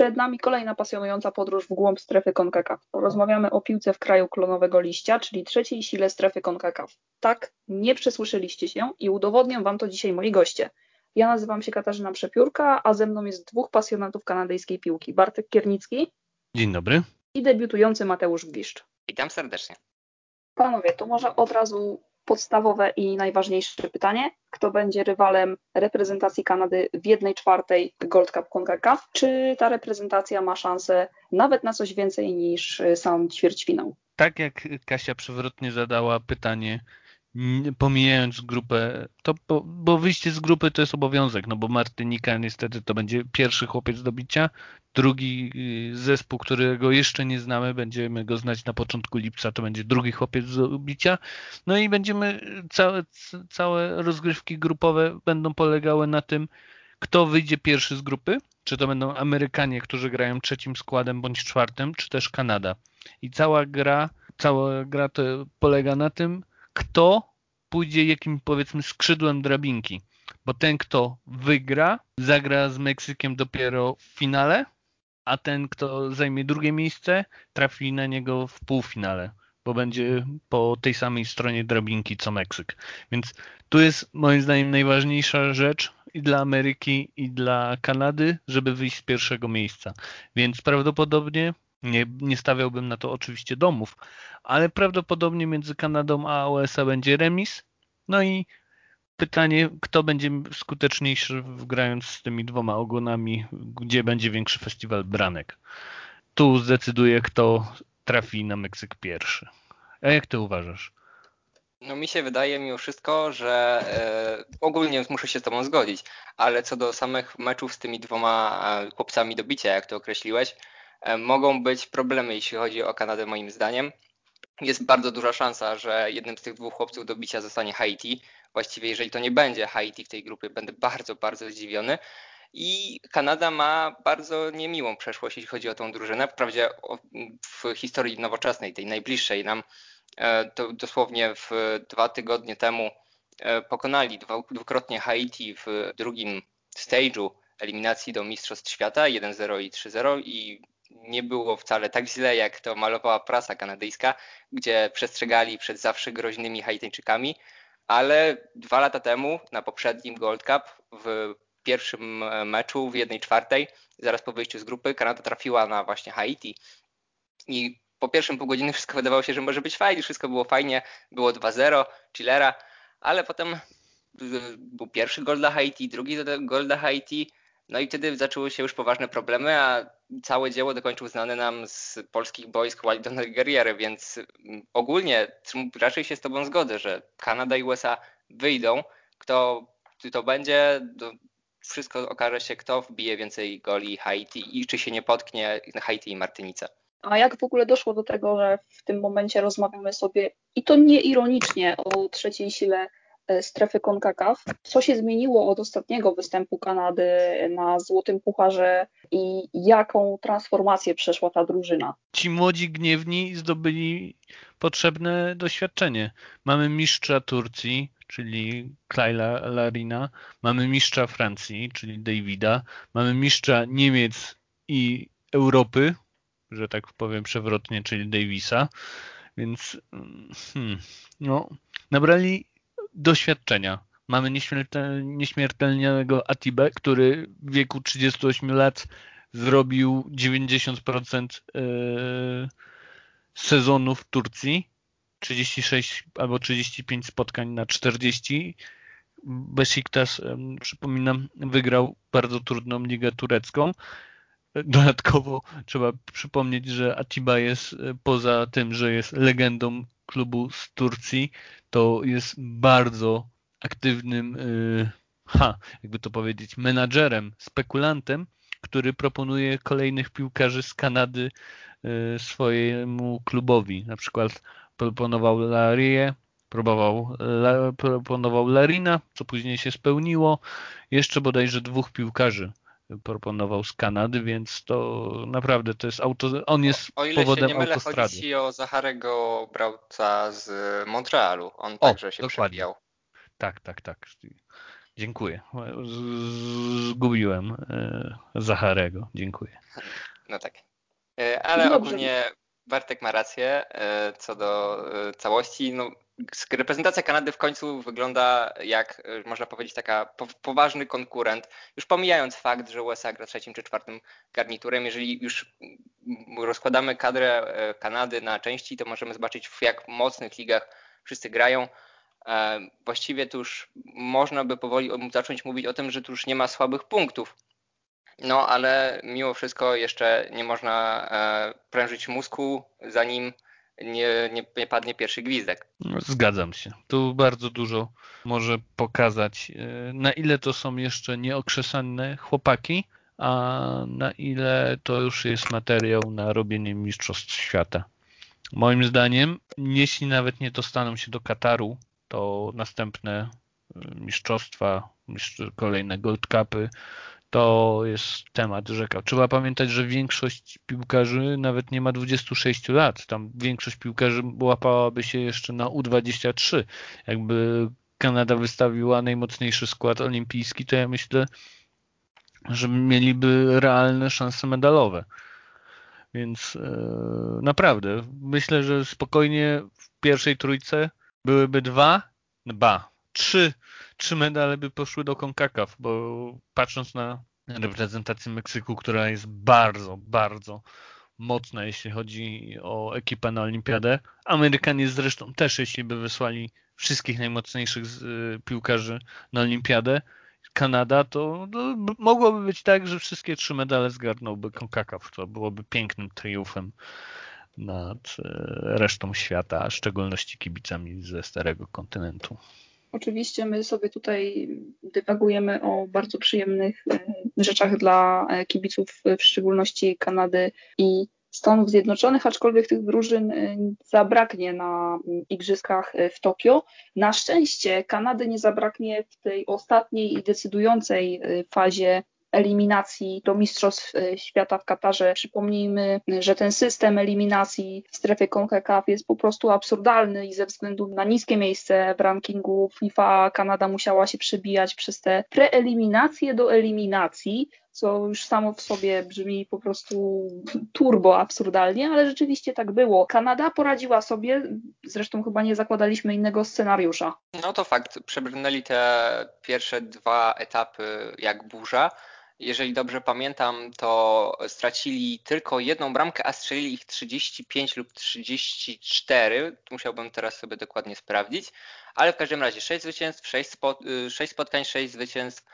Przed nami kolejna pasjonująca podróż w głąb strefy CONCACAF. Porozmawiamy o piłce w kraju klonowego liścia, czyli trzeciej sile strefy CONCACAF. Tak, nie przesłyszeliście się i udowodnię Wam to dzisiaj moi goście. Ja nazywam się Katarzyna Przepiórka, a ze mną jest dwóch pasjonatów kanadyjskiej piłki. Bartek Kiernicki. Dzień dobry. I debiutujący Mateusz Gwiszcz. Witam serdecznie. Panowie, to może od razu podstawowe i najważniejsze pytanie. Kto będzie rywalem reprezentacji Kanady w jednej czwartej Gold Cup CONCACAF? Czy ta reprezentacja ma szansę nawet na coś więcej niż sam ćwierćfinał? Tak jak Kasia przewrotnie zadała pytanie, pomijając grupę, to bo, bo, wyjście z grupy to jest obowiązek, no bo Martynika niestety to będzie pierwszy chłopiec do bicia, drugi y, zespół, którego jeszcze nie znamy, będziemy go znać na początku lipca, to będzie drugi chłopiec do bicia, no i będziemy, całe, całe rozgrywki grupowe będą polegały na tym, kto wyjdzie pierwszy z grupy, czy to będą Amerykanie, którzy grają trzecim składem bądź czwartym, czy też Kanada. I cała gra, cała gra to polega na tym, kto pójdzie jakim powiedzmy skrzydłem drabinki. Bo ten, kto wygra, zagra z Meksykiem dopiero w finale, a ten, kto zajmie drugie miejsce, trafi na niego w półfinale, bo będzie po tej samej stronie drabinki co Meksyk. Więc tu jest moim zdaniem najważniejsza rzecz i dla Ameryki, i dla Kanady, żeby wyjść z pierwszego miejsca. Więc prawdopodobnie nie, nie stawiałbym na to oczywiście domów, ale prawdopodobnie między Kanadą a USA będzie remis. No i pytanie, kto będzie skuteczniejszy grając z tymi dwoma ogonami, gdzie będzie większy festiwal branek. Tu zdecyduje, kto trafi na Meksyk pierwszy. A jak ty uważasz? No mi się wydaje mimo wszystko, że e, ogólnie muszę się z tobą zgodzić, ale co do samych meczów z tymi dwoma e, chłopcami do bicia, jak to określiłeś, mogą być problemy, jeśli chodzi o Kanadę, moim zdaniem. Jest bardzo duża szansa, że jednym z tych dwóch chłopców do bicia zostanie Haiti. Właściwie, jeżeli to nie będzie Haiti w tej grupie, będę bardzo, bardzo zdziwiony. I Kanada ma bardzo niemiłą przeszłość, jeśli chodzi o tą drużynę. Wprawdzie w historii nowoczesnej, tej najbliższej nam, e, to dosłownie w dwa tygodnie temu e, pokonali dwukrotnie Haiti w drugim stage'u eliminacji do Mistrzostw Świata 1-0 i 3-0 i nie było wcale tak źle, jak to malowała prasa kanadyjska, gdzie przestrzegali przed zawsze groźnymi Haitańczykami, ale dwa lata temu na poprzednim Gold Cup w pierwszym meczu w jednej czwartej, zaraz po wyjściu z grupy, Kanada trafiła na właśnie Haiti. I po pierwszym pół godziny wszystko wydawało się, że może być fajnie, wszystko było fajnie, było 2-0, chillera, ale potem był pierwszy gol dla Haiti, drugi gol dla Haiti, no i wtedy zaczęły się już poważne problemy, a całe dzieło dokończył znany nam z polskich boisk Wildon Guerrier, więc ogólnie raczej się z Tobą zgodzę, że Kanada i USA wyjdą. Kto to będzie, to wszystko okaże się, kto wbije więcej goli Haiti i czy się nie potknie Haiti i Martynica. A jak w ogóle doszło do tego, że w tym momencie rozmawiamy sobie i to nie ironicznie o trzeciej sile strefy CONCACAF. Co się zmieniło od ostatniego występu Kanady na Złotym Pucharze i jaką transformację przeszła ta drużyna? Ci młodzi gniewni zdobyli potrzebne doświadczenie. Mamy mistrza Turcji, czyli Klaila Larina, mamy mistrza Francji, czyli Davida, mamy mistrza Niemiec i Europy, że tak powiem przewrotnie, czyli Davisa. Więc mm, hmm, no, nabrali doświadczenia. Mamy nieśmiertelnego Atibę, który w wieku 38 lat zrobił 90% e, sezonu w Turcji. 36 albo 35 spotkań na 40. Besiktas, przypominam, wygrał bardzo trudną ligę turecką. Dodatkowo trzeba przypomnieć, że Atiba jest e, poza tym, że jest legendą klubu z Turcji, to jest bardzo aktywnym, y, ha, jakby to powiedzieć, menadżerem, spekulantem, który proponuje kolejnych piłkarzy z Kanady y, swojemu klubowi. Na przykład proponował Larię, próbował, proponował Larina, co później się spełniło. Jeszcze bodajże dwóch piłkarzy proponował z Kanady, więc to naprawdę to jest auto, on jest o, o ile powodem się nie mylę, autostrady. chodzi o Zacharego Brauca z Montrealu, on o, także się dokładnie. Tak, tak, tak. Dziękuję. Zgubiłem e, Zacharego. Dziękuję. No tak. E, ale Dobrze. ogólnie Bartek ma rację e, co do całości. No, reprezentacja Kanady w końcu wygląda jak, można powiedzieć, taka poważny konkurent. Już pomijając fakt, że USA gra trzecim czy czwartym garniturem, jeżeli już rozkładamy kadrę Kanady na części, to możemy zobaczyć w jak mocnych ligach wszyscy grają. E, właściwie tu już można by powoli zacząć mówić o tym, że tu już nie ma słabych punktów. No ale mimo wszystko jeszcze nie można e, prężyć mózgu, zanim nie, nie, nie, padnie pierwszy gwizdek. Zgadzam się. Tu bardzo dużo może pokazać, e, na ile to są jeszcze nieokrzesane chłopaki, a na ile to już jest materiał na robienie mistrzostw świata. Moim zdaniem, jeśli nawet nie dostaną się do Kataru, to następne y, mistrzostwa, kolejne Gold Cupy, to jest temat rzeka. Trzeba pamiętać, że większość piłkarzy nawet nie ma 26 lat. Tam większość piłkarzy łapałaby się jeszcze na U23. Jakby Kanada wystawiła najmocniejszy skład olimpijski, to ja myślę, że mieliby realne szanse medalowe. Więc e, naprawdę, myślę, że spokojnie w pierwszej trójce byłyby dwa, ba, trzy, trzy medale by poszły do CONCACAF, bo patrząc na reprezentację Meksyku, która jest bardzo, bardzo mocna, jeśli chodzi o ekipę na olimpiadę. Amerykanie zresztą też, jeśli by wysłali wszystkich najmocniejszych y, piłkarzy na olimpiadę, Kanada, to, to mogłoby być tak, że wszystkie trzy medale zgarnąłby CONCACAF. To byłoby pięknym triumfem nad e, resztą świata, a w szczególności kibicami ze starego kontynentu. Oczywiście my sobie tutaj dywagujemy o bardzo przyjemnych e, rzeczach dla e, kibiców, w szczególności Kanady i Stanów Zjednoczonych, aczkolwiek tych drużyn zabraknie na igrzyskach w Tokio. Na szczęście Kanady nie zabraknie w tej ostatniej i decydującej fazie eliminacji do Mistrzostw e, Świata w Katarze. Przypomnijmy, że ten system eliminacji w strefie CONCACAF jest po prostu absurdalny i ze względu na niskie miejsce w rankingu FIFA Kanada musiała się przebijać przez te preeliminacje do eliminacji, co już samo w sobie brzmi po prostu turbo absurdalnie, ale rzeczywiście tak było. Kanada poradziła sobie, zresztą chyba nie zakładaliśmy innego scenariusza. No to fakt, przebrnęli te pierwsze dwa etapy jak burza. Jeżeli dobrze pamiętam, to stracili tylko jedną bramkę, a strzelili ich 35 lub 34. Musiałbym teraz sobie dokładnie sprawdzić. Ale w każdym razie 6 zwycięstw, 6, spot, 6 spotkań, 6 zwycięstw.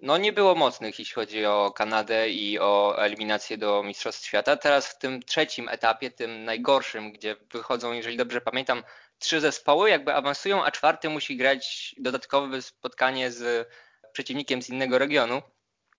No nie było mocnych, jeśli chodzi o Kanadę i o eliminację do Mistrzostw Świata. Teraz w tym trzecim etapie, tym najgorszym, gdzie wychodzą, jeżeli dobrze pamiętam, trzy zespoły, jakby awansują, a czwarty musi grać dodatkowe spotkanie z przeciwnikiem z innego regionu.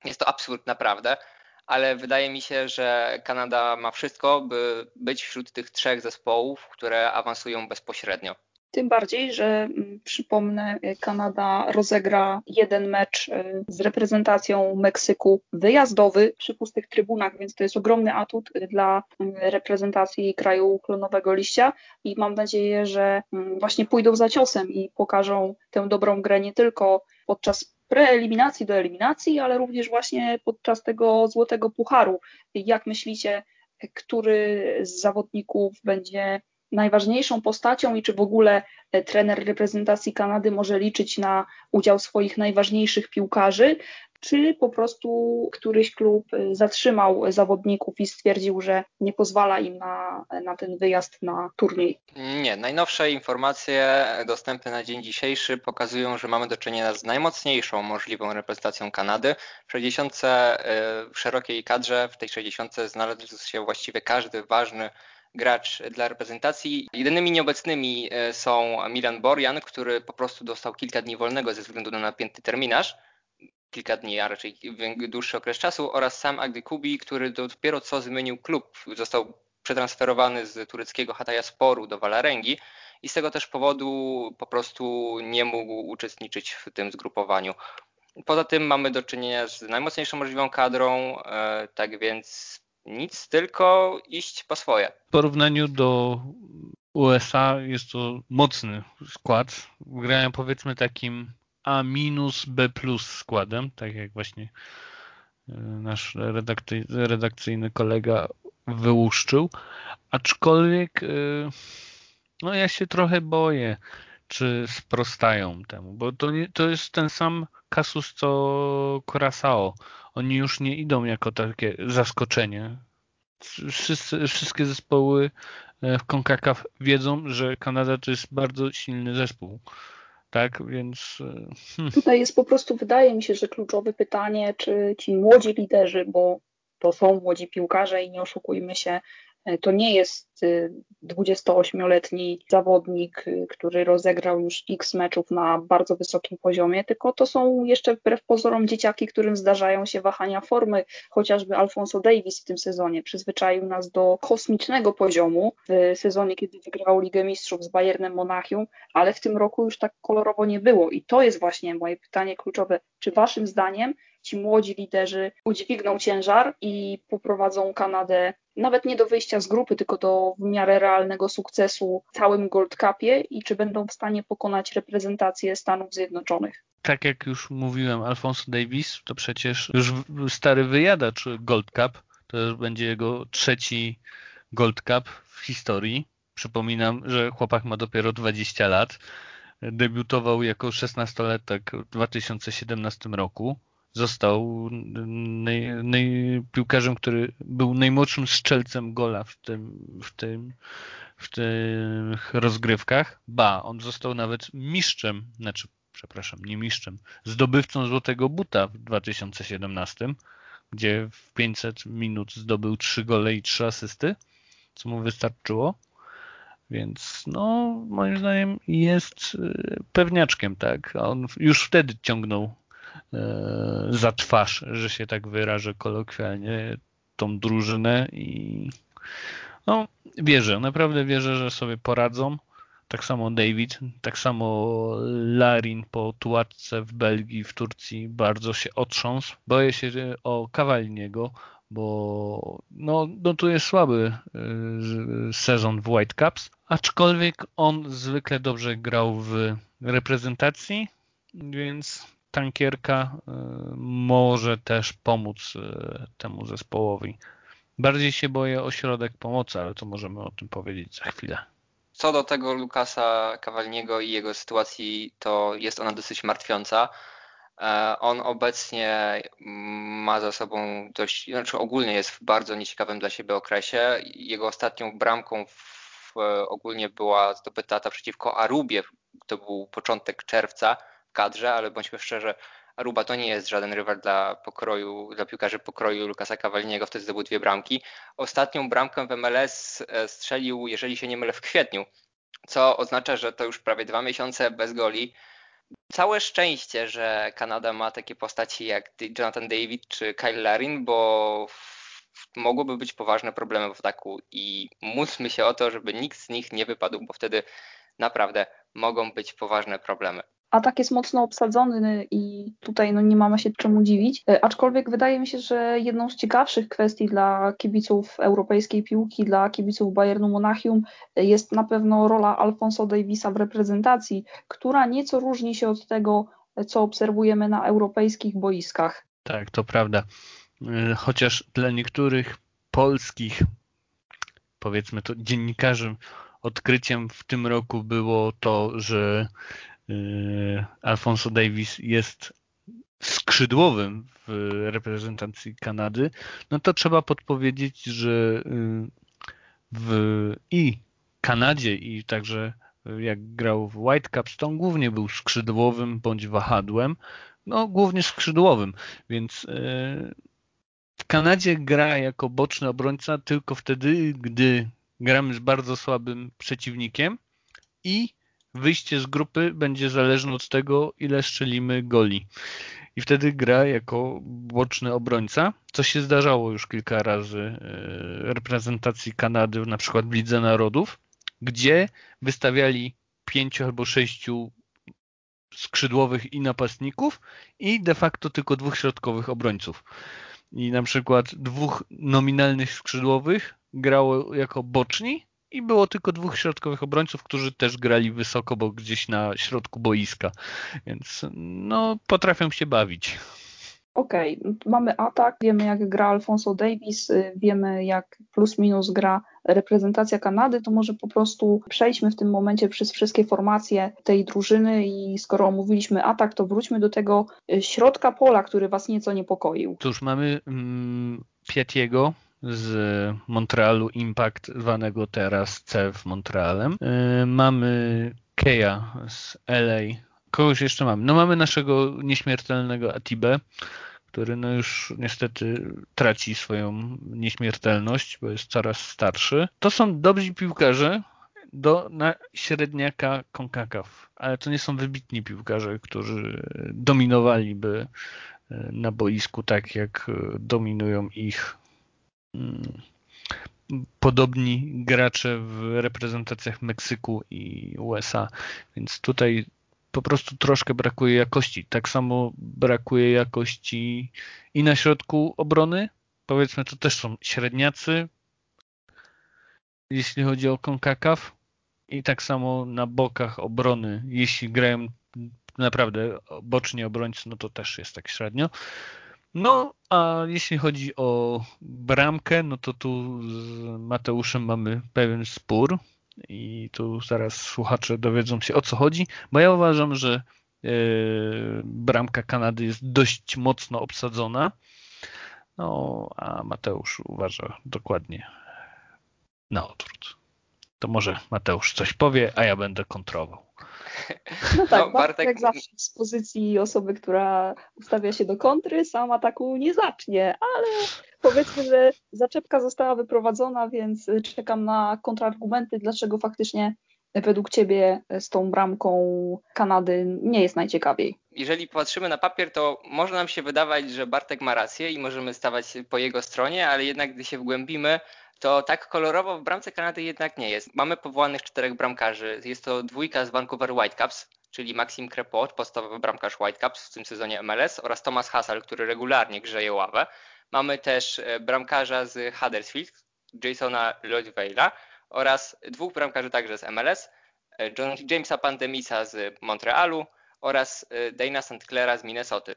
Jest to absurd naprawdę, ale wydaje mi się, że Kanada ma wszystko, by być wśród tych trzech zespołów, które awansują bezpośrednio. Tym bardziej, że mm, przypomnę, Kanada rozegra jeden mecz y, z reprezentacją Meksyku wyjazdowy przy pustych trybunach, więc to jest ogromny atut dla mm, reprezentacji kraju klonowego liścia i mam nadzieję, że mm, właśnie pójdą za ciosem i pokażą tę dobrą grę nie tylko podczas preeliminacji do eliminacji, ale również właśnie podczas tego złotego pucharu. Jak myślicie, który z zawodników będzie najważniejszą postacią i czy w ogóle trener reprezentacji Kanady może liczyć na udział swoich najważniejszych piłkarzy, czy po prostu któryś klub y, zatrzymał zawodników i stwierdził, że nie pozwala im na, na ten wyjazd na turniej? Nie, najnowsze informacje dostępne na dzień dzisiejszy pokazują, że mamy do czynienia z najmocniejszą możliwą reprezentacją Kanady. W 60 y, w szerokiej kadrze, w tej 60 znalazł się właściwie każdy ważny gracz dla reprezentacji. Jedynymi nieobecnymi y, są Milan Borjan, który po prostu dostał kilka dni wolnego ze względu na napięty terminarz kilka dni, a raczej dłuższy okres czasu oraz sam Agdy Kubi, który dopiero co zmienił klub, został przetransferowany z tureckiego Hataya Sporu do Valarengi i z tego też powodu po prostu nie mógł uczestniczyć w tym zgrupowaniu. Poza tym mamy do czynienia z najmocniejszą możliwą kadrą, e, tak więc nic, tylko iść po swoje. W porównaniu do USA jest to mocny skład. Grają powiedzmy takim A minus B plus składem, tak jak właśnie e, nasz redakcyjny kolega wyłuszczył. Aczkolwiek e, no ja się trochę boję, czy sprostają temu, bo to, nie, to jest ten sam kasus co Curaçao. Oni już nie idą jako takie zaskoczenie. Wszyscy, wszystkie zespoły e, w CONCACAF wiedzą, że Kanada to jest bardzo silny zespół. Tak, więc. Hmm. Tutaj jest po prostu, wydaje mi się, że kluczowe pytanie, czy ci młodzi liderzy, bo to są młodzi piłkarze i nie oszukujmy się, to nie jest 28-letni y, zawodnik, y, który rozegrał już x meczów na bardzo wysokim poziomie, tylko to są jeszcze wbrew pozorom dzieciaki, którym zdarzają się wahania formy. Chociażby Alfonso Davis w tym sezonie przyzwyczaił nas do kosmicznego poziomu w sezonie, kiedy wygrał Ligę Mistrzów z Bayernem Monachium, ale w tym roku już tak kolorowo nie było. I to jest właśnie moje pytanie kluczowe. Czy waszym zdaniem ci młodzi liderzy udźwigną ciężar i poprowadzą Kanadę nawet nie do wyjścia z grupy, tylko do w miarę realnego sukcesu w całym Gold Cupie i czy będą w stanie pokonać reprezentację Stanów Zjednoczonych. Tak jak już mówiłem, Alfonso Davis to przecież już stary wyjadacz Gold Cup. To będzie jego trzeci Gold Cup w historii. Przypominam, że chłopak ma dopiero 20 lat. Debiutował jako 16-latek w 2017 roku został naj, naj, piłkarzem, który był najmłodszym strzelcem gola w tym, w tym w tych rozgrywkach. Ba, on został nawet mistrzem, znaczy, przepraszam, nie mistrzem, zdobywcą złotego buta w 2017, gdzie w 500 minut zdobył 3 gole i 3 asysty, co mu wystarczyło. Więc no, moim zdaniem jest y, pewniaczkiem, tak. On już wtedy ciągnął za twarz, że się tak wyrażę kolokwialnie, tą drużynę i no, wierzę, naprawdę wierzę, że sobie poradzą. Tak samo David, tak samo Larin po tułatce w Belgii, w Turcji bardzo się otrząsł. Boję się o Kawalniego, bo no, no tu jest słaby e, sezon w White Cups, aczkolwiek on zwykle dobrze grał w reprezentacji, więc tankierka y, może też pomóc y, temu zespołowi. Bardziej się boję o środek pomocy, ale to możemy o tym powiedzieć za chwilę. Co do tego Lukasa Kawalniego i jego sytuacji, to jest ona dosyć martwiąca. E, on obecnie ma za sobą dość, znaczy ogólnie jest w bardzo nieciekawym dla siebie okresie. Jego ostatnią bramką w, ogólnie była zdobyta ta przeciwko Arubie, to był początek czerwca kadrze, ale bądźmy szczerzy, Aruba to nie jest żaden rywal dla pokroju, dla piłkarzy pokroju Lukasa Kawaliniego, wtedy zdobył dwie bramki. Ostatnią bramkę w MLS e, strzelił, jeżeli się nie mylę, w kwietniu, co oznacza, że to już prawie dwa miesiące bez goli. Całe szczęście, że Kanada ma takie postaci jak Jonathan David czy Kyle Larin, bo mogłyby być poważne problemy w ataku i módlmy się o to, żeby nikt z nich nie wypadł, bo wtedy naprawdę mogą być poważne problemy. Atak jest mocno obsadzony i tutaj no, nie mamy się czemu dziwić. E, aczkolwiek wydaje mi się, że jedną z ciekawszych kwestii dla kibiców europejskiej piłki, dla kibiców Bayernu Monachium e, jest na pewno rola Alfonso Davisa w reprezentacji, która nieco różni się od tego, e, co obserwujemy na europejskich boiskach. Tak, to prawda. Chociaż dla niektórych polskich, powiedzmy to dziennikarzy, odkryciem w tym roku było to, że Alfonso Davis jest skrzydłowym w reprezentacji Kanady, no to trzeba podpowiedzieć, że y, w i Kanadzie i także jak grał w White Caps, to on głównie był skrzydłowym bądź wahadłem, no głównie skrzydłowym, więc y, w Kanadzie gra jako boczny obrońca tylko wtedy, gdy gramy z bardzo słabym przeciwnikiem i wyjście z grupy będzie zależne od tego, ile strzelimy goli. I wtedy gra jako boczny obrońca, co się zdarzało już kilka razy e, reprezentacji Kanady, na przykład w Lidze Narodów, gdzie wystawiali pięciu albo sześciu skrzydłowych i napastników i de facto tylko dwóch środkowych obrońców. I na przykład dwóch nominalnych skrzydłowych grało jako boczni, i było tylko dwóch środkowych obrońców, którzy też grali wysoko, bo gdzieś na środku boiska. Więc no, potrafią się bawić. Okej, okay. mamy atak, wiemy jak gra Alfonso Davis, y, wiemy jak plus minus gra reprezentacja Kanady, to może po prostu przejdźmy w tym momencie przez wszystkie formacje tej drużyny i skoro omówiliśmy atak, to wróćmy do tego y, środka pola, który Was nieco niepokoił. Cóż, mamy mm, Pietiego, z Montrealu Impact, zwanego teraz CEF Montrealem. Yy, mamy Keja z LA. Kogoś jeszcze mamy. No mamy naszego nieśmiertelnego Atibę, który no już niestety traci swoją nieśmiertelność, bo jest coraz starszy. To są dobrzy piłkarze do, na średniaka CONCACAF, ale to nie są wybitni piłkarze, którzy dominowaliby yy, na boisku tak, jak dominują ich podobni gracze w reprezentacjach Meksyku i USA, więc tutaj po prostu troszkę brakuje jakości. Tak samo brakuje jakości i na środku obrony. Powiedzmy, to też są średniacy, jeśli chodzi o CONCACAF i tak samo na bokach obrony, jeśli grają naprawdę boczni obrońcy, no to też jest tak średnio. No, a jeśli chodzi o bramkę, no to tu z Mateuszem mamy pewien spór i tu zaraz słuchacze dowiedzą się o co chodzi, bo ja uważam, że yy, bramka Kanady jest dość mocno obsadzona, no a Mateusz uważa dokładnie na odwrót. To może Mateusz coś powie, a ja będę kontrował. No tak, no, Bartek... jak zawsze z pozycji osoby, która ustawia się do kontry, sam ataku nie zacznie, ale powiedzmy, że zaczepka została wyprowadzona, więc czekam na kontrargumenty, dlaczego faktycznie według Ciebie z tą bramką Kanady nie jest najciekawiej. Jeżeli patrzymy na papier, to może nam się wydawać, że Bartek ma rację i możemy stawać po jego stronie, ale jednak gdy się wgłębimy, to tak kolorowo w bramce Kanady jednak nie jest. Mamy powołanych czterech bramkarzy. Jest to dwójka z Vancouver Whitecaps, czyli Maxim Crepot, podstawowy bramkarz Whitecaps w tym sezonie MLS oraz Thomas Hassel, który regularnie grzeje ławę. Mamy też e, bramkarza z Huddersfield, Jasona Lloyd-Weila oraz dwóch bramkarzy także z MLS, e, Jamesa Pandemisa z Montrealu oraz e, Dana St. Clara z Minnesoty.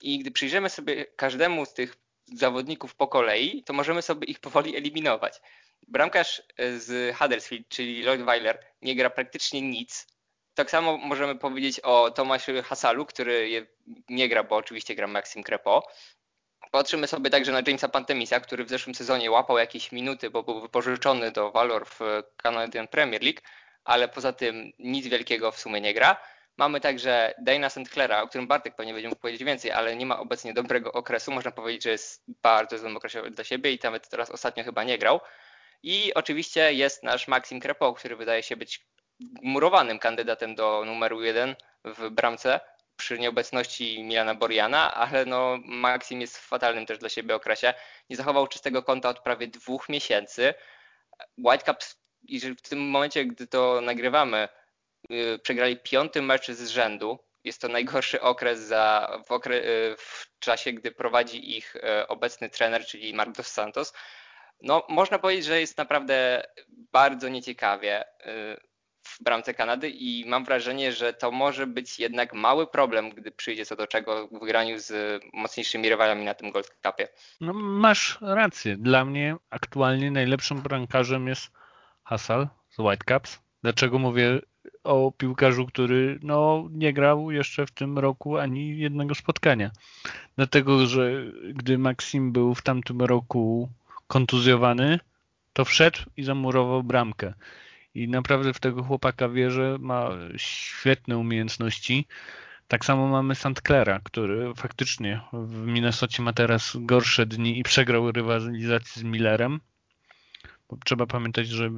I gdy przyjrzymy sobie każdemu z tych zawodników po kolei, to możemy sobie ich powoli eliminować. Bramkarz e, z Huddersfield, czyli Lloyd Weiler, nie gra praktycznie nic. Tak samo możemy powiedzieć o Tomaszu Hasalu, który nie gra, bo oczywiście gra Maxim Crepo. Patrzymy sobie także na Jamesa Pantemisa, który w zeszłym sezonie łapał jakieś minuty, bo był wypożyczony do Valor w Canadian Premier League, ale poza tym nic wielkiego w sumie nie gra. Mamy także Dana St. Clara, o którym Bartek pewnie będzie mógł powiedzieć więcej, ale nie ma obecnie dobrego okresu. Można powiedzieć, że jest bardzo złym okresie dla siebie i nawet teraz ostatnio chyba nie grał. I oczywiście jest nasz Maxim Crepo, który wydaje się być murowanym kandydatem do numeru jeden w bramce przy nieobecności Milana Boriana, ale no Maxim jest w fatalnym też dla siebie okresie. Nie zachował czystego konta od prawie dwóch miesięcy. Whitecaps, w tym momencie, gdy to nagrywamy, przegrali piąty mecz z rzędu. Jest to najgorszy okres za, w, okre, y, w czasie, gdy prowadzi ich y, obecny trener, czyli Mark Dos Santos. No, można powiedzieć, że jest naprawdę bardzo nieciekawie w bramce Kanady i mam wrażenie, że to może być jednak mały problem, gdy przyjdzie co do czego w graniu z mocniejszymi rywalami na tym Gold Cupie. No, masz rację. Dla mnie aktualnie najlepszym bramkarzem jest Hassel z Whitecaps. Dlaczego mówię o piłkarzu, który no, nie grał jeszcze w tym roku ani jednego spotkania. Dlatego, że gdy Maxim był w tamtym roku kontuzjowany, to wszedł i zamurował bramkę. I naprawdę w tego chłopaka wierzę, ma świetne umiejętności. Tak samo mamy St. Clara, który faktycznie w Minnesocie ma teraz gorsze dni i przegrał rywalizację z Millerem, trzeba pamiętać, że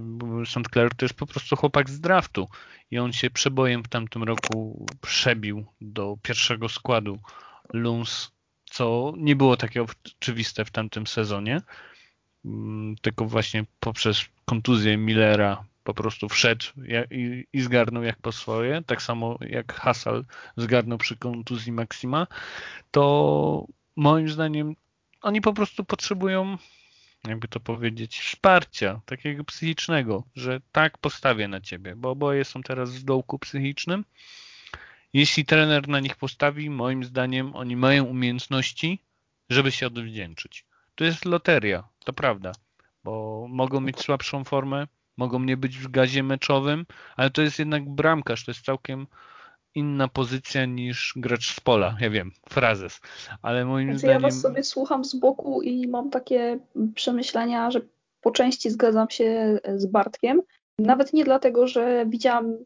St. Clair to jest po prostu chłopak z draftu i on się przebojem w tamtym roku przebił do pierwszego składu Luns, co nie było takie oczywiste w tamtym sezonie, mm, tylko właśnie poprzez kontuzję Millera po prostu wszedł i, zgarnął jak po swoje, tak samo jak Hassel zgarnął przy kontuzji Maxima, to moim zdaniem oni po prostu potrzebują jakby to powiedzieć, wsparcia takiego psychicznego, że tak postawię na ciebie, bo oboje są teraz w dołku psychicznym. Jeśli trener na nich postawi, moim zdaniem oni mają umiejętności, żeby się odwdzięczyć. To jest loteria, to prawda, bo mogą mieć słabszą formę, mogą nie być w gazie meczowym, ale to jest jednak bramkarz, to jest całkiem inna pozycja niż gracz z pola. Ja wiem, frazes, ale moim znaczy, zdaniem... Ja was sobie słucham z boku i mam takie przemyślenia, że po części zgadzam się z Bartkiem. Nawet nie dlatego, że widziałam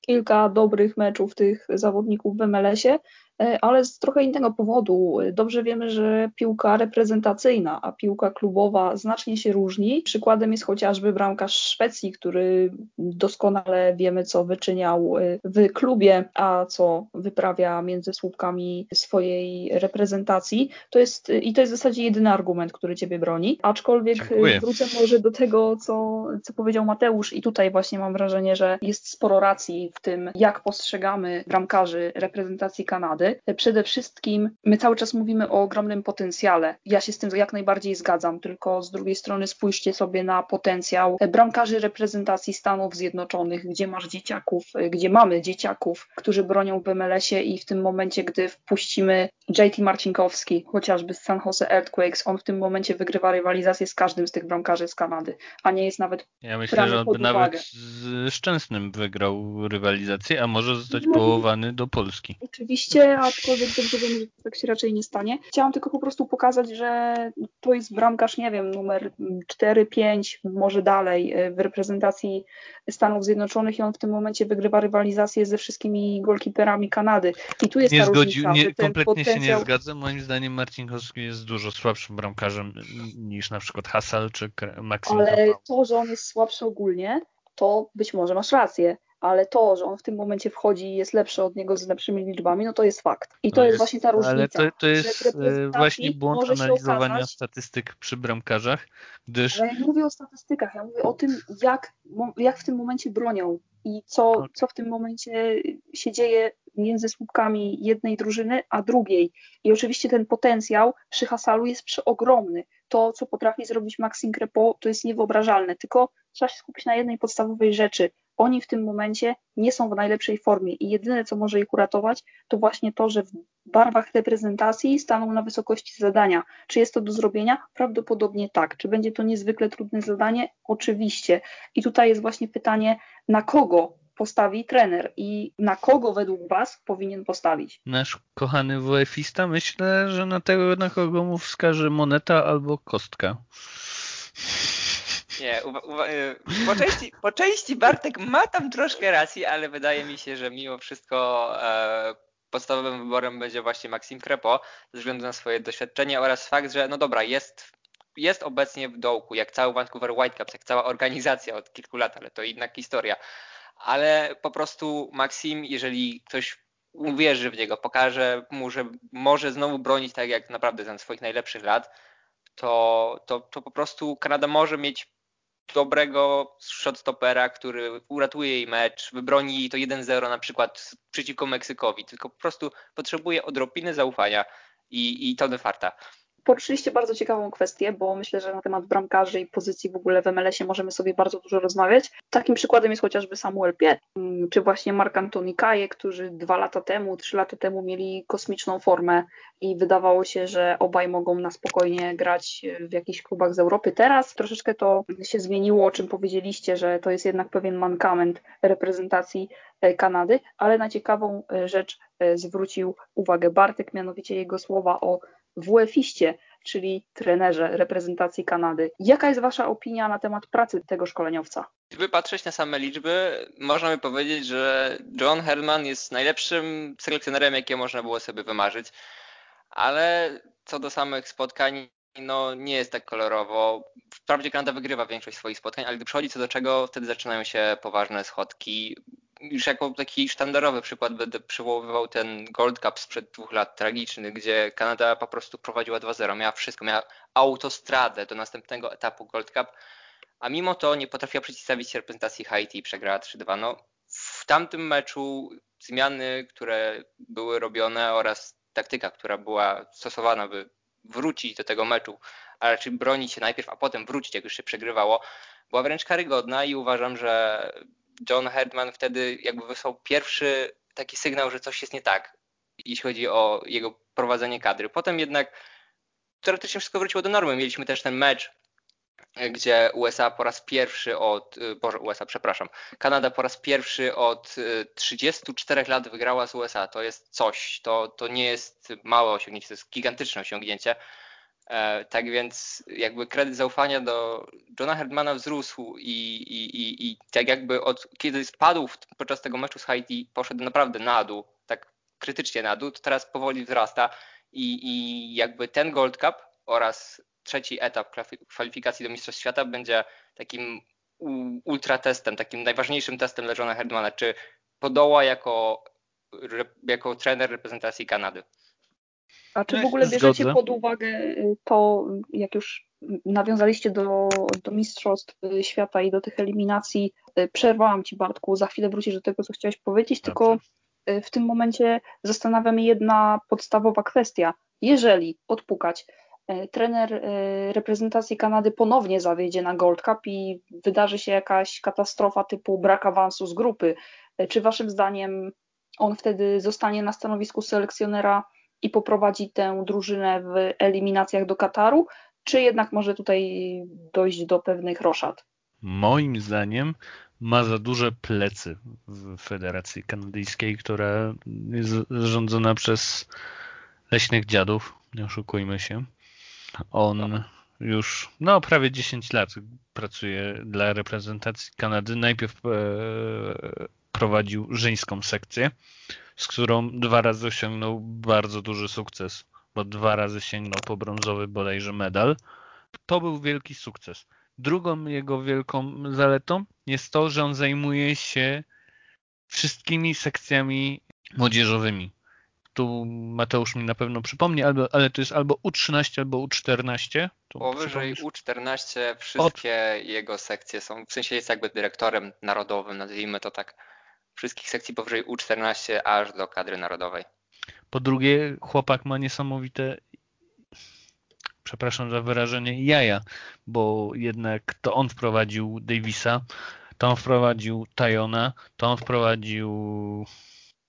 kilka dobrych meczów tych zawodników w MLS-ie, E, ale z trochę innego powodu. Dobrze wiemy, że piłka reprezentacyjna, a piłka klubowa znacznie się różni. Przykładem jest chociażby bramkarz Szwecji, który doskonale wiemy, co wyczyniał e, w klubie, a co wyprawia między słupkami swojej reprezentacji. To jest, I to jest w zasadzie jedyny argument, który ciebie broni. Aczkolwiek Dziękuję. wrócę może do tego, co, co powiedział Mateusz, i tutaj właśnie mam wrażenie, że jest sporo racji w tym, jak postrzegamy bramkarzy reprezentacji Kanady. Przede wszystkim my cały czas mówimy o ogromnym potencjale. Ja się z tym jak najbardziej zgadzam, tylko z drugiej strony spójrzcie sobie na potencjał bramkarzy reprezentacji Stanów Zjednoczonych, gdzie masz dzieciaków, gdzie mamy dzieciaków, którzy bronią w MLS-ie i w tym momencie, gdy wpuścimy JT Marcinkowski, chociażby z San Jose Earthquakes, on w tym momencie wygrywa rywalizację z każdym z tych bramkarzy z Kanady, a nie jest nawet Ja myślę, że on by nawet z Szczęsnym wygrał rywalizację, a może zostać no, połowany do Polski. Oczywiście, aczkolwiek dobrze wiemy, że tak się raczej nie stanie. Chciałam tylko po prostu pokazać, że to jest bramkarz, nie wiem, numer 4-5, może dalej e, w reprezentacji Stanów Zjednoczonych i on w tym momencie wygrywa rywalizację ze wszystkimi golkiperami Kanady. I tu jest nie ta zgodził, różnica. Nie, kompletnie potencjał... się nie zgadzam. Moim zdaniem Marcin Kowski jest dużo słabszym bramkarzem niż na przykład Hasal czy Maksim Ale to, że on jest słabszy ogólnie, to być może masz rację ale to, że on w tym momencie wchodzi i jest lepszy od niego z lepszymi liczbami, no to jest fakt. I to, jest, jest, właśnie ta różnica. Ale to, to jest e, właśnie błąd analizowania okazać, statystyk przy bramkarzach, gdyż... Ale ja nie mówię o statystykach, ja mówię o tym, jak, jak w tym momencie bronią i co, co w tym momencie się dzieje między słupkami jednej drużyny a drugiej. I oczywiście ten potencjał przy Hasalu jest przeogromny. To, co potrafi zrobić Maxim Crepo, to jest niewyobrażalne. Tylko trzeba się skupić na jednej podstawowej rzeczy oni w tym momencie nie są w najlepszej formie i jedyne, co może ich uratować, to właśnie to, że w barwach reprezentacji staną na wysokości zadania. Czy jest to do zrobienia? Prawdopodobnie tak. Czy będzie to niezwykle trudne zadanie? Oczywiście. I tutaj jest właśnie pytanie, na kogo postawi trener i na kogo według Was powinien postawić? Nasz kochany WF-ista myślę, że na tego, na kogo mu wskaże moneta albo kostka. Nie, y, po, części, po części Bartek ma tam troszkę racji, ale wydaje mi się, że mimo wszystko e, podstawowym wyborem będzie właśnie Maxim Crepo ze względu na swoje doświadczenie oraz fakt, że no dobra, jest, jest obecnie w dołku, jak cały Vancouver Whitecaps, jak cała organizacja od kilku lat, ale to inna historia. Ale po prostu Maxim, jeżeli ktoś uwierzy w niego, pokaże mu, że może znowu bronić tak jak naprawdę za swoich najlepszych lat, to, to, to po prostu Kanada może mieć dobrego shotstopera, który uratuje jej mecz, wybroni to 1-0 na przykład przeciwko Meksykowi, tylko po prostu potrzebuje odrobiny zaufania i, i Tony Farta. Poruszyliście bardzo ciekawą kwestię, bo myślę, że na temat bramkarzy i pozycji w ogóle w MLS-ie możemy sobie bardzo dużo rozmawiać. Takim przykładem jest chociażby Samuel Piet, mm, czy właśnie Mark Antoni Kaje, którzy dwa lata temu, trzy lata temu mieli kosmiczną formę i wydawało się, że obaj mogą na spokojnie grać w jakichś klubach z Europy. Teraz troszeczkę to się zmieniło, o czym powiedzieliście, że to jest jednak pewien mankament reprezentacji e, Kanady, ale na ciekawą e, rzecz e, zwrócił uwagę Bartek, mianowicie jego słowa o WF-iście, czyli trenerze reprezentacji Kanady. Jaka jest Wasza opinia na temat pracy tego szkoleniowca? Gdyby patrzeć na same liczby, można by powiedzieć, że John Herman jest najlepszym selekcjonerem, jakie można było sobie wymarzyć, ale co do samych spotkań, no nie jest tak kolorowo. Wprawdzie Kanada wygrywa większość swoich spotkań, ale gdy przychodzi co do czego, wtedy zaczynają się poważne schodki już jako taki sztandarowy przykład będę przywoływał ten Gold Cup sprzed dwóch lat, tragiczny, gdzie Kanada po prostu prowadziła 2-0, miała wszystko, miała autostradę do następnego etapu Gold Cup, a mimo to nie potrafiła przeciwstawić reprezentacji Haiti i przegrała 3-2. No, w tamtym meczu zmiany, które były robione oraz taktyka, która była stosowana, by wrócić do tego meczu a raczej bronić się najpierw, a potem wrócić, jak już się przegrywało, była wręcz karygodna i uważam, że John Herdman wtedy jakby wysłał pierwszy taki sygnał, że coś jest nie tak, jeśli chodzi o jego prowadzenie kadry. Potem jednak teoretycznie wszystko wróciło do normy. Mieliśmy też ten mecz gdzie USA po raz pierwszy od, y, Boże, USA, przepraszam, Kanada po raz pierwszy od 34 y, lat wygrała z USA. To jest coś, to, to nie jest małe osiągnięcie, to jest gigantyczne osiągnięcie. E, tak więc jakby kredyt zaufania do Johna Herdmana wzrósł i, i, i, i tak jakby od kiedy spadł podczas tego meczu z Haiti, poszedł naprawdę na dół, tak krytycznie na dół, to teraz powoli wzrasta i, i jakby ten Gold Cup oraz trzeci etap kwalifikacji do Mistrzostw Świata będzie takim ultratestem, takim najważniejszym testem dla Johna Herdmana, czy podoła jako, jako trener reprezentacji Kanady. A czy w ogóle bierzecie pod uwagę y, to, jak już nawiązaliście do, do Mistrzostw Świata i do tych eliminacji? Y, przerwałam Ci Bartku, za chwilę wrócisz do tego, co chciałeś powiedzieć, Dobrze. tylko y, w tym momencie zastanawia mnie jedna podstawowa kwestia. Jeżeli odpukać, trener reprezentacji Kanady ponownie zawiedzie na Gold Cup i wydarzy się jakaś katastrofa typu brak awansu z grupy, czy waszym zdaniem on wtedy zostanie na stanowisku selekcjonera i poprowadzi tę drużynę w eliminacjach do Kataru, czy jednak może tutaj dojść do pewnych roszad? Moim zdaniem ma za duże plecy w Federacji Kanadyjskiej, która jest rządzona przez leśnych dziadów, nie oszukujmy się. On już no, prawie 10 lat pracuje dla reprezentacji Kanady. Najpierw e, prowadził żeńską sekcję, z którą dwa razy osiągnął bardzo duży sukces, bo dwa razy sięgnął po brązowy bodajże medal. To był wielki sukces. Drugą jego wielką zaletą jest to, że on zajmuje się wszystkimi sekcjami młodzieżowymi tu Mateusz mi na pewno przypomni, albo, ale to jest albo U13, albo U14. Tu Powyżej U14 wszystkie Od... jego sekcje są, w sensie jest jakby dyrektorem narodowym, nazwijmy to tak, wszystkich sekcji powyżej U14 aż do kadry narodowej. Po drugie, chłopak ma niesamowite, przepraszam za wyrażenie, jaja, bo jednak to on wprowadził Davisa, to on wprowadził Tajona, to on wprowadził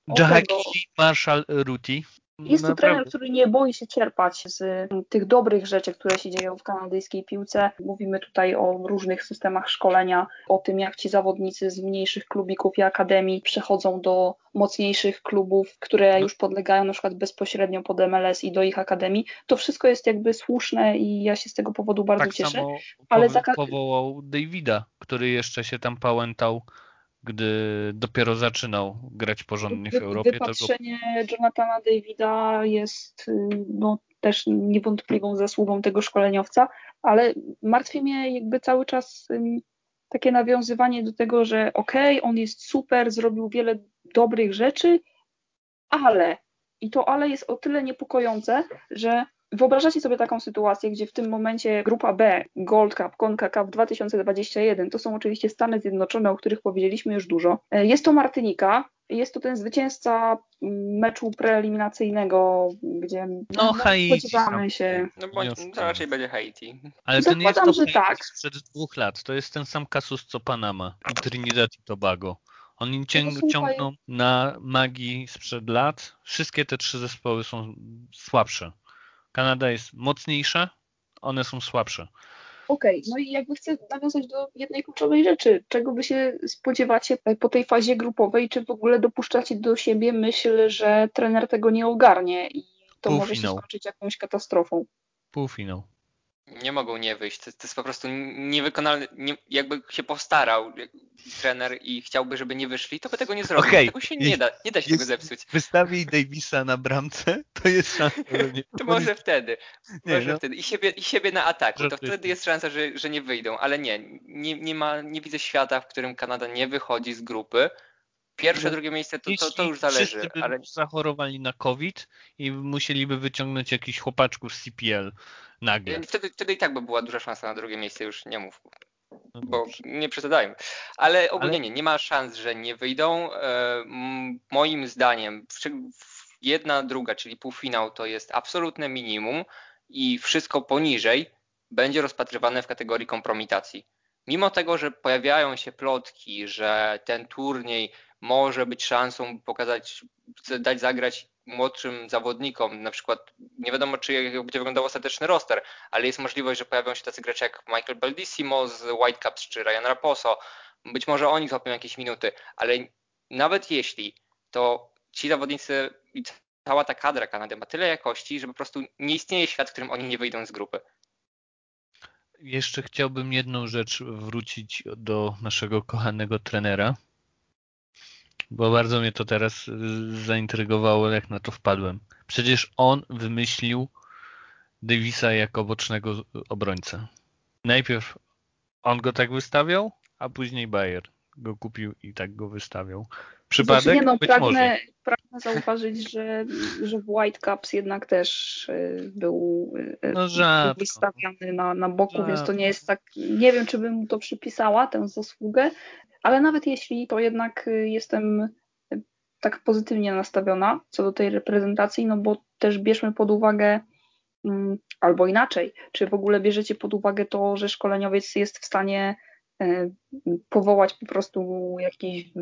Jackie Marshall Ruti. Jest to Naprawdę. trener, który nie boi się czerpać z tych dobrych rzeczy, które się dzieją w kanadyjskiej piłce. Mówimy tutaj o różnych systemach szkolenia, o tym, jak ci zawodnicy z mniejszych klubików i akademii przechodzą do mocniejszych klubów, które już podlegają na przykład bezpośrednio pod MLS i do ich akademii. To wszystko jest jakby słuszne i ja się z tego powodu bardzo tak cieszę. Samo ale powołał Davida, który jeszcze się tam pałętał gdy dopiero zaczynał grać porządnie w Europie. Wypatrzenie to go... Jonathana Davida jest y, no, też niewątpliwą zasługą tego szkoleniowca, ale martwi mnie jakby cały czas takie nawiązywanie do tego, że okej, okay, on jest super, zrobił wiele dobrych rzeczy, ale i to ale jest o tyle niepokojące, że Wyobrażacie sobie taką sytuację, gdzie w tym momencie grupa B, Gold Cup, CONCACAF 2021, to są oczywiście Stany Zjednoczone, o których powiedzieliśmy już dużo. E, jest to Martynika, jest to ten zwycięzca meczu preeliminacyjnego, gdzie no, no Haiti, spodziewamy się. No bądź, to raczej będzie Haiti. Ale to nie jest to że tak. sprzed dwóch lat. To jest ten sam kasus co Panama i Trinidad i Tobago. Oni ciąg, ciągną na magii sprzed lat. Wszystkie te trzy zespoły są słabsze. Kanada jest mocniejsza, one są słabsze. Okej, okay, no i jakby chcę nawiązać do jednej kluczowej rzeczy. Czego wy się spodziewacie po tej fazie grupowej? Czy w ogóle dopuszczacie do siebie myśl, że trener tego nie ogarnie i to Półfinał. może się skończyć jakąś katastrofą? Półfinał nie mogą nie wyjść. To, to jest po prostu niewykonalne. Nie, jakby się postarał trener i chciałby, żeby nie wyszli, to by tego nie zrobił. Okay. Tego się nie da, nie da się jest, tego zepsuć. Wystawi Davisa na bramce, to jest szansa, nie To może wtedy. Nie, może no. wtedy. I siebie, I siebie na ataku. To wtedy jest szansa, że, że nie wyjdą. Ale nie, nie, nie, ma, nie widzę świata, w którym Kanada nie wychodzi z grupy. Pierwsze, no, drugie miejsce to, to, to już zależy. Ale zachorowali na COVID i musieliby wyciągnąć jakiś chłopaczków z CPL nagle. Wtedy, wtedy i tak by była duża szansa na drugie miejsce, już nie mów. No bo nie przesadzajmy. Ale ogólnie Ale... nie, nie ma szans, że nie wyjdą. E, moim zdaniem jedna, druga, czyli półfinał to jest absolutne minimum i wszystko poniżej będzie rozpatrywane w kategorii kompromitacji. Mimo tego, że pojawiają się plotki, że ten turniej może być szansą pokazać, dać zagrać młodszym zawodnikom, na przykład nie wiadomo, czy jak będzie wyglądał ostateczny roster, ale jest możliwość, że pojawią się tacy gracze jak Michael Baldissimo z Whitecaps czy Ryan Raposo. Być może oni złapią jakieś minuty, ale nawet jeśli, to ci zawodnicy i cała ta kadra Kanady ma tyle jakości, że po prostu nie istnieje świat, w którym oni nie wyjdą z grupy. Jeszcze chciałbym jedną rzecz wrócić do naszego kochanego trenera, bo bardzo mnie to teraz zaintrygowało, jak na to wpadłem. Przecież on wymyślił Davisa jako bocznego obrońcę. Najpierw on go tak wystawiał, a później Bayer go kupił i tak go wystawiał. Przypadek? Znaczy nie no, Być pragnę, może. Zauważyć, że, że w Whitecaps jednak też y, był y, no, rzadko. wystawiany na, na boku, rzadko. więc to nie jest tak, nie wiem czy bym mu to przypisała, tę zasługę, ale nawet jeśli, to jednak y, jestem tak pozytywnie nastawiona co do tej reprezentacji, no bo też bierzmy pod uwagę mm, albo inaczej, czy w ogóle bierzecie pod uwagę to, że szkoleniowiec jest w stanie powołać po prostu jakiś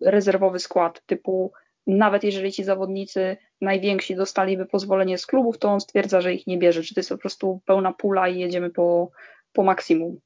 rezerwowy skład, typu nawet jeżeli ci zawodnicy najwięksi dostaliby pozwolenie z klubów, to on stwierdza, że ich nie bierze. Czy to jest po prostu pełna pula i jedziemy po, po maksimum.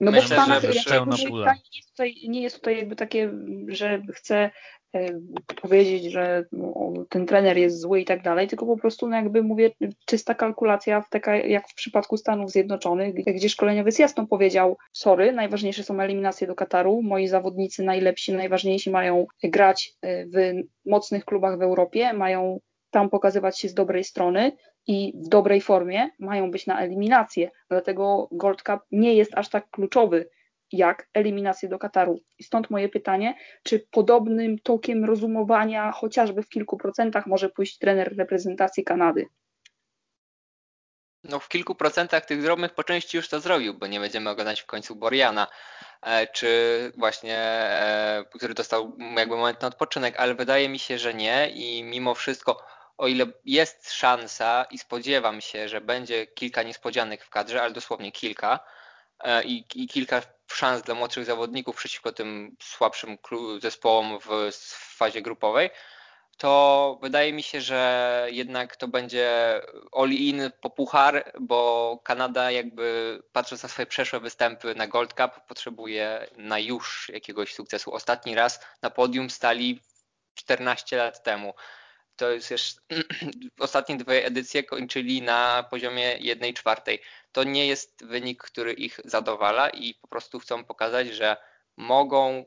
No Myślę, bo w Stanach nie jest, tutaj, nie jest tutaj jakby takie, że chce E, powiedzieć, że no, ten trener jest zły i tak dalej, tylko po prostu, no jakby mówię, czysta kalkulacja, taka jak w przypadku Stanów Zjednoczonych, gdzie szkoleniowiec jasno powiedział, sorry, najważniejsze są eliminacje do Kataru, moi zawodnicy najlepsi, najważniejsi mają grać e, w mocnych klubach w Europie, mają tam pokazywać się z dobrej strony i w dobrej formie mają być na eliminację. Dlatego Gold Cup nie jest aż tak kluczowy jak eliminację do Kataru. I stąd moje pytanie, czy podobnym tokiem rozumowania, chociażby w kilku procentach, może pójść trener reprezentacji Kanady? No w kilku procentach tych drobnych po części już to zrobił, bo nie będziemy oglądać w końcu Boriana, e, czy właśnie, e, który dostał jakby moment na odpoczynek, ale wydaje mi się, że nie i mimo wszystko, o ile jest szansa i spodziewam się, że będzie kilka niespodzianek w kadrze, ale dosłownie kilka e, i, i kilka szans dla młodszych zawodników przeciwko tym słabszym zespołom w fazie grupowej, to wydaje mi się, że jednak to będzie all-in po puchar, bo Kanada jakby patrząc na swoje przeszłe występy na Gold Cup potrzebuje na już jakiegoś sukcesu. Ostatni raz na podium stali 14 lat temu. To jest jeszcze ostatnie dwie edycje kończyli na poziomie 1 czwartej to nie jest wynik, który ich zadowala i po prostu chcą pokazać, że mogą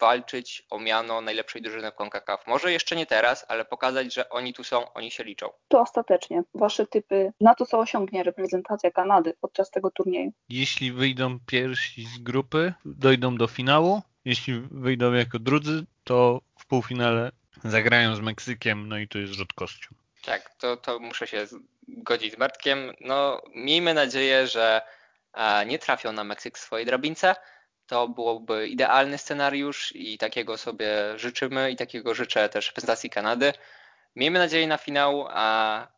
walczyć o miano najlepszej drużyny w CONCACAF. Może jeszcze nie teraz, ale pokazać, że oni tu są, oni się liczą. To ostatecznie wasze typy na to, co osiągnie reprezentacja Kanady podczas tego turnieju. Jeśli wyjdą pierwsi z grupy, dojdą do finału. Jeśli wyjdą jako drudzy, to w półfinale zagrają z Meksykiem, no i to jest rzut kością. Tak, to, to muszę się godzić z Bartkiem. No, miejmy nadzieję, że nie trafią na Meksyk swojej drabince. To byłoby idealny scenariusz i takiego sobie życzymy i takiego życzę też reprezentacji Kanady. Miejmy nadzieję na finał a,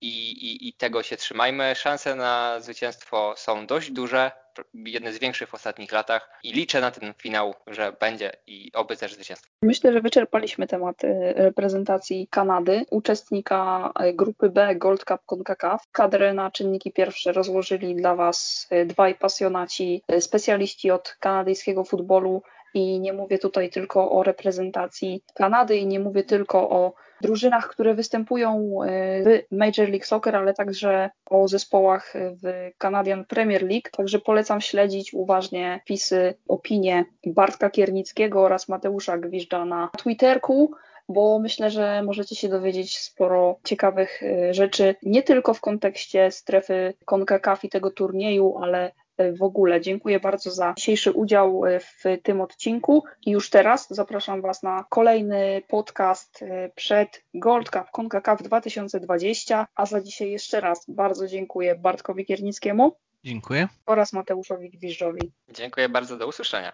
i, i, i tego się trzymajmy. Szanse na zwycięstwo są dość duże jedne z większych w ostatnich latach i liczę na ten finał, że będzie i oby też zwycięstwo. Myślę, że wyczerpaliśmy temat y, reprezentacji Kanady, uczestnika y, grupy B Gold Cup CONCACAF. Kadrę na czynniki pierwsze rozłożyli dla Was y, dwaj pasjonaci, specjaliści od kanadyjskiego futbolu i nie mówię tutaj tylko o reprezentacji Kanady i nie mówię tylko o drużynach, które występują e, w Major League Soccer, ale także o zespołach w Canadian Premier League. Także polecam śledzić uważnie pisy, opinie Bartka Kiernickiego oraz Mateusza Gwiżdża na Twitterku bo myślę, że możecie się dowiedzieć sporo ciekawych e, rzeczy, nie tylko w kontekście strefy CONCACAF i tego turnieju, ale w ogóle. Dziękuję bardzo za dzisiejszy udział w tym odcinku i już teraz zapraszam Was na kolejny podcast przed Gold Cup CONCACAF 2020, a za dzisiaj jeszcze raz bardzo dziękuję Bartkowi Kiernickiemu. Dziękuję. Oraz Mateuszowi Gwiżdżowi. Dziękuję bardzo, do usłyszenia.